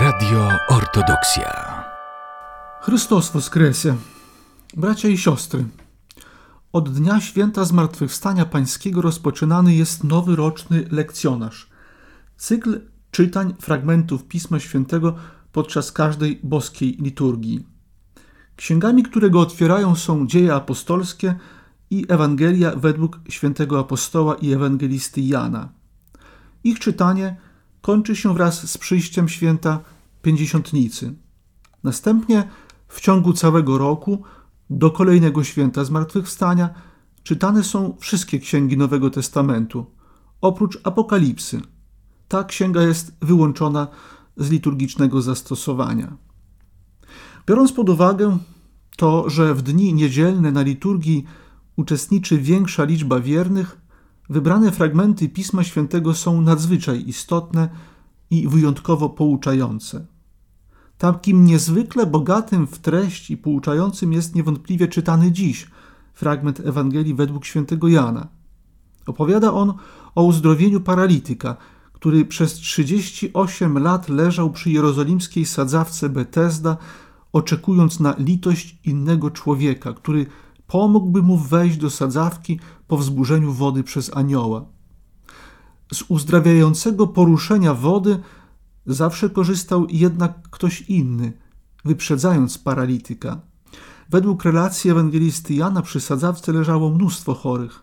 Radio Ortodoksja. Chrystus Woskresie. Bracia i siostry, od dnia święta Zmartwychwstania Pańskiego rozpoczynany jest nowy roczny lekcjonarz. Cykl czytań fragmentów Pisma Świętego podczas każdej boskiej liturgii. Księgami, które go otwierają są dzieje apostolskie i Ewangelia według świętego apostoła i ewangelisty Jana. Ich czytanie – kończy się wraz z przyjściem święta Pięćdziesiątnicy. Następnie w ciągu całego roku do kolejnego święta Zmartwychwstania czytane są wszystkie księgi Nowego Testamentu, oprócz Apokalipsy. Ta księga jest wyłączona z liturgicznego zastosowania. Biorąc pod uwagę to, że w dni niedzielne na liturgii uczestniczy większa liczba wiernych, Wybrane fragmenty Pisma Świętego są nadzwyczaj istotne i wyjątkowo pouczające. Takim niezwykle bogatym w treść i pouczającym jest niewątpliwie czytany dziś fragment Ewangelii według świętego Jana. Opowiada on o uzdrowieniu paralityka, który przez 38 lat leżał przy jerozolimskiej sadzawce Betesda, oczekując na litość innego człowieka, który pomógłby mu wejść do sadzawki po wzburzeniu wody przez anioła. Z uzdrawiającego poruszenia wody zawsze korzystał jednak ktoś inny, wyprzedzając paralityka. Według relacji ewangelisty Jana przy sadzawce leżało mnóstwo chorych,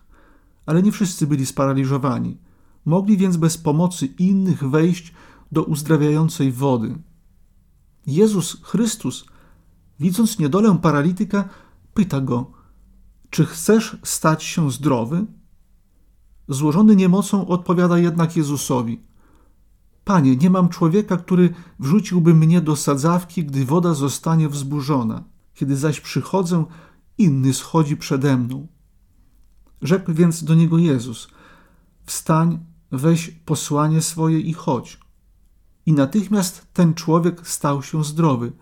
ale nie wszyscy byli sparaliżowani. Mogli więc bez pomocy innych wejść do uzdrawiającej wody. Jezus Chrystus, widząc niedolę paralityka, pyta go: czy chcesz stać się zdrowy? Złożony niemocą odpowiada jednak Jezusowi: Panie, nie mam człowieka, który wrzuciłby mnie do sadzawki, gdy woda zostanie wzburzona. Kiedy zaś przychodzę, inny schodzi przede mną. Rzekł więc do niego Jezus: Wstań, weź posłanie swoje i chodź. I natychmiast ten człowiek stał się zdrowy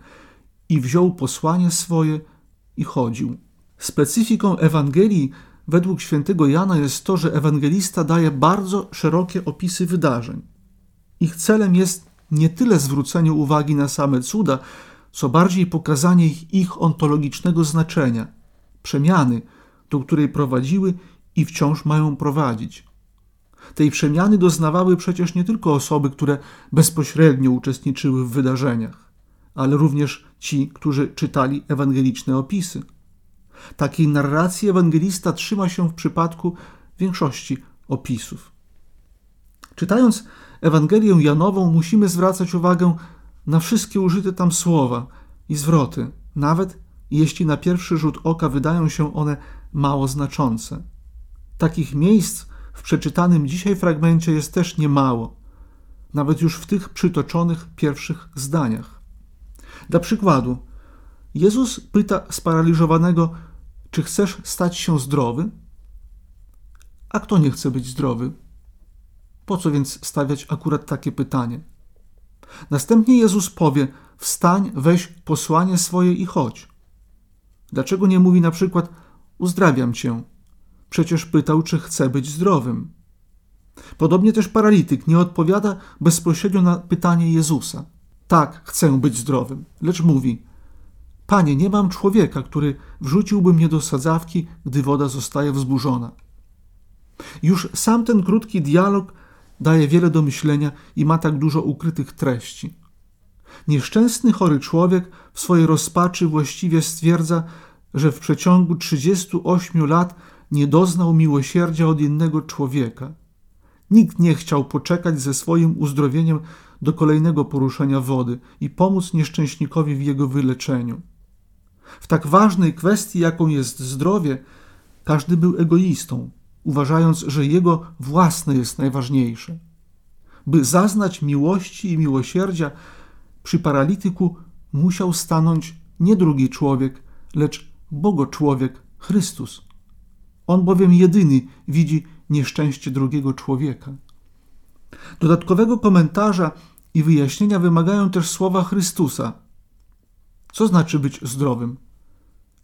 i wziął posłanie swoje i chodził. Specyfiką Ewangelii według świętego Jana jest to, że ewangelista daje bardzo szerokie opisy wydarzeń. Ich celem jest nie tyle zwrócenie uwagi na same cuda, co bardziej pokazanie ich, ich ontologicznego znaczenia, przemiany, do której prowadziły i wciąż mają prowadzić. Tej przemiany doznawały przecież nie tylko osoby, które bezpośrednio uczestniczyły w wydarzeniach, ale również ci, którzy czytali ewangeliczne opisy. Takiej narracji ewangelista trzyma się w przypadku większości opisów. Czytając Ewangelię Janową, musimy zwracać uwagę na wszystkie użyte tam słowa i zwroty, nawet jeśli na pierwszy rzut oka wydają się one mało znaczące. Takich miejsc w przeczytanym dzisiaj fragmencie jest też niemało, nawet już w tych przytoczonych pierwszych zdaniach. Dla przykładu, Jezus pyta sparaliżowanego, czy chcesz stać się zdrowy? A kto nie chce być zdrowy? Po co więc stawiać akurat takie pytanie? Następnie Jezus powie: Wstań, weź posłanie swoje i chodź. Dlaczego nie mówi na przykład: Uzdrawiam cię? Przecież pytał, czy chce być zdrowym. Podobnie też paralityk nie odpowiada bezpośrednio na pytanie Jezusa. Tak, chcę być zdrowym, lecz mówi: Panie, nie mam człowieka, który wrzuciłby mnie do sadzawki, gdy woda zostaje wzburzona. Już sam ten krótki dialog daje wiele do myślenia i ma tak dużo ukrytych treści. Nieszczęsny chory człowiek w swojej rozpaczy właściwie stwierdza, że w przeciągu 38 lat nie doznał miłosierdzia od innego człowieka. Nikt nie chciał poczekać ze swoim uzdrowieniem do kolejnego poruszenia wody i pomóc nieszczęśnikowi w jego wyleczeniu. W tak ważnej kwestii, jaką jest zdrowie, każdy był egoistą, uważając, że jego własne jest najważniejsze. By zaznać miłości i miłosierdzia, przy paralityku musiał stanąć nie drugi człowiek, lecz Bogo człowiek Chrystus. On bowiem jedyny widzi nieszczęście drugiego człowieka. Dodatkowego komentarza i wyjaśnienia wymagają też słowa Chrystusa. Co znaczy być zdrowym?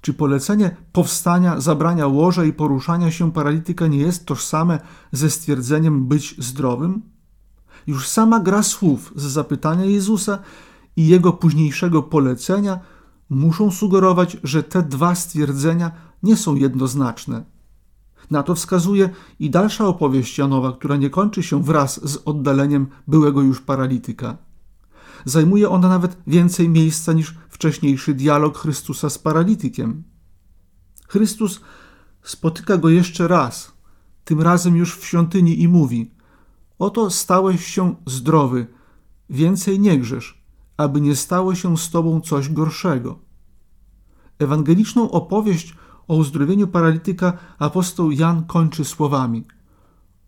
Czy polecenie powstania, zabrania łoża i poruszania się paralityka nie jest tożsame ze stwierdzeniem być zdrowym? Już sama gra słów z zapytania Jezusa i jego późniejszego polecenia muszą sugerować, że te dwa stwierdzenia nie są jednoznaczne. Na to wskazuje i dalsza opowieść Janowa, która nie kończy się wraz z oddaleniem byłego już paralityka. Zajmuje ona nawet więcej miejsca niż wcześniejszy dialog Chrystusa z paralitykiem. Chrystus spotyka go jeszcze raz, tym razem już w świątyni i mówi: Oto stałeś się zdrowy, więcej nie grzesz, aby nie stało się z tobą coś gorszego. Ewangeliczną opowieść o uzdrowieniu paralityka apostoł Jan kończy słowami: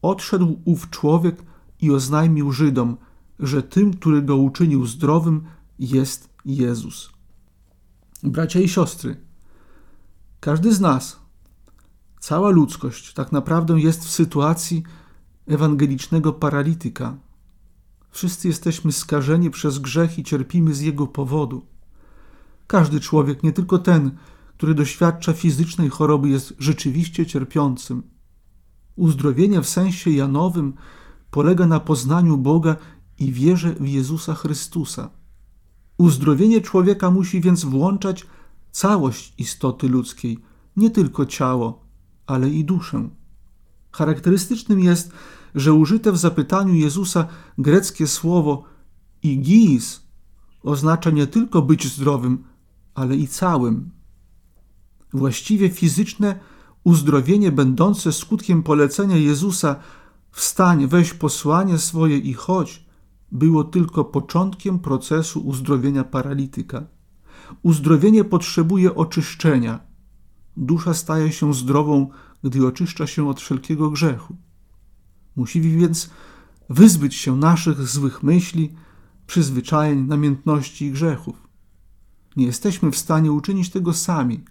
Odszedł ów człowiek i oznajmił Żydom, że tym, który go uczynił zdrowym, jest Jezus. Bracia i siostry, każdy z nas, cała ludzkość, tak naprawdę jest w sytuacji ewangelicznego paralityka. Wszyscy jesteśmy skażeni przez grzech i cierpimy z jego powodu. Każdy człowiek, nie tylko ten, który doświadcza fizycznej choroby, jest rzeczywiście cierpiącym. Uzdrowienie w sensie janowym polega na poznaniu Boga i wierze w Jezusa Chrystusa. Uzdrowienie człowieka musi więc włączać całość istoty ludzkiej, nie tylko ciało, ale i duszę. Charakterystycznym jest, że użyte w zapytaniu Jezusa greckie słowo igis oznacza nie tylko być zdrowym, ale i całym. Właściwie fizyczne uzdrowienie będące skutkiem polecenia Jezusa wstań, weź posłanie swoje i chodź, było tylko początkiem procesu uzdrowienia paralityka. Uzdrowienie potrzebuje oczyszczenia. Dusza staje się zdrową, gdy oczyszcza się od wszelkiego grzechu. Musi więc wyzbyć się naszych złych myśli, przyzwyczajeń, namiętności i grzechów. Nie jesteśmy w stanie uczynić tego sami.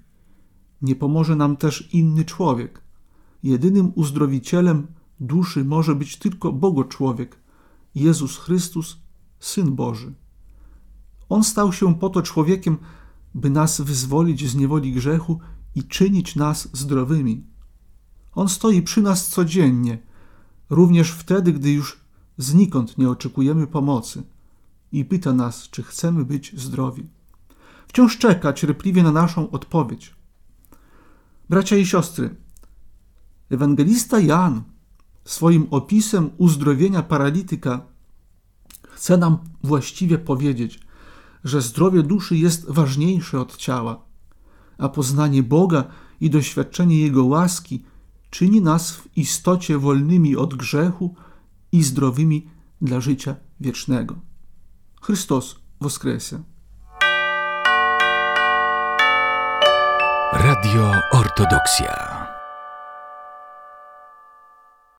Nie pomoże nam też inny człowiek. Jedynym uzdrowicielem duszy może być tylko Bogo człowiek, Jezus Chrystus, Syn Boży. On stał się po to człowiekiem, by nas wyzwolić z niewoli grzechu i czynić nas zdrowymi. On stoi przy nas codziennie, również wtedy, gdy już znikąd nie oczekujemy pomocy i pyta nas, czy chcemy być zdrowi. Wciąż czeka cierpliwie na naszą odpowiedź. Bracia i siostry, ewangelista Jan swoim opisem uzdrowienia paralityka chce nam właściwie powiedzieć, że zdrowie duszy jest ważniejsze od ciała, a poznanie Boga i doświadczenie Jego łaski czyni nas w istocie wolnymi od grzechu i zdrowymi dla życia wiecznego. Chrystus woskresie. Radio Ortodoksja.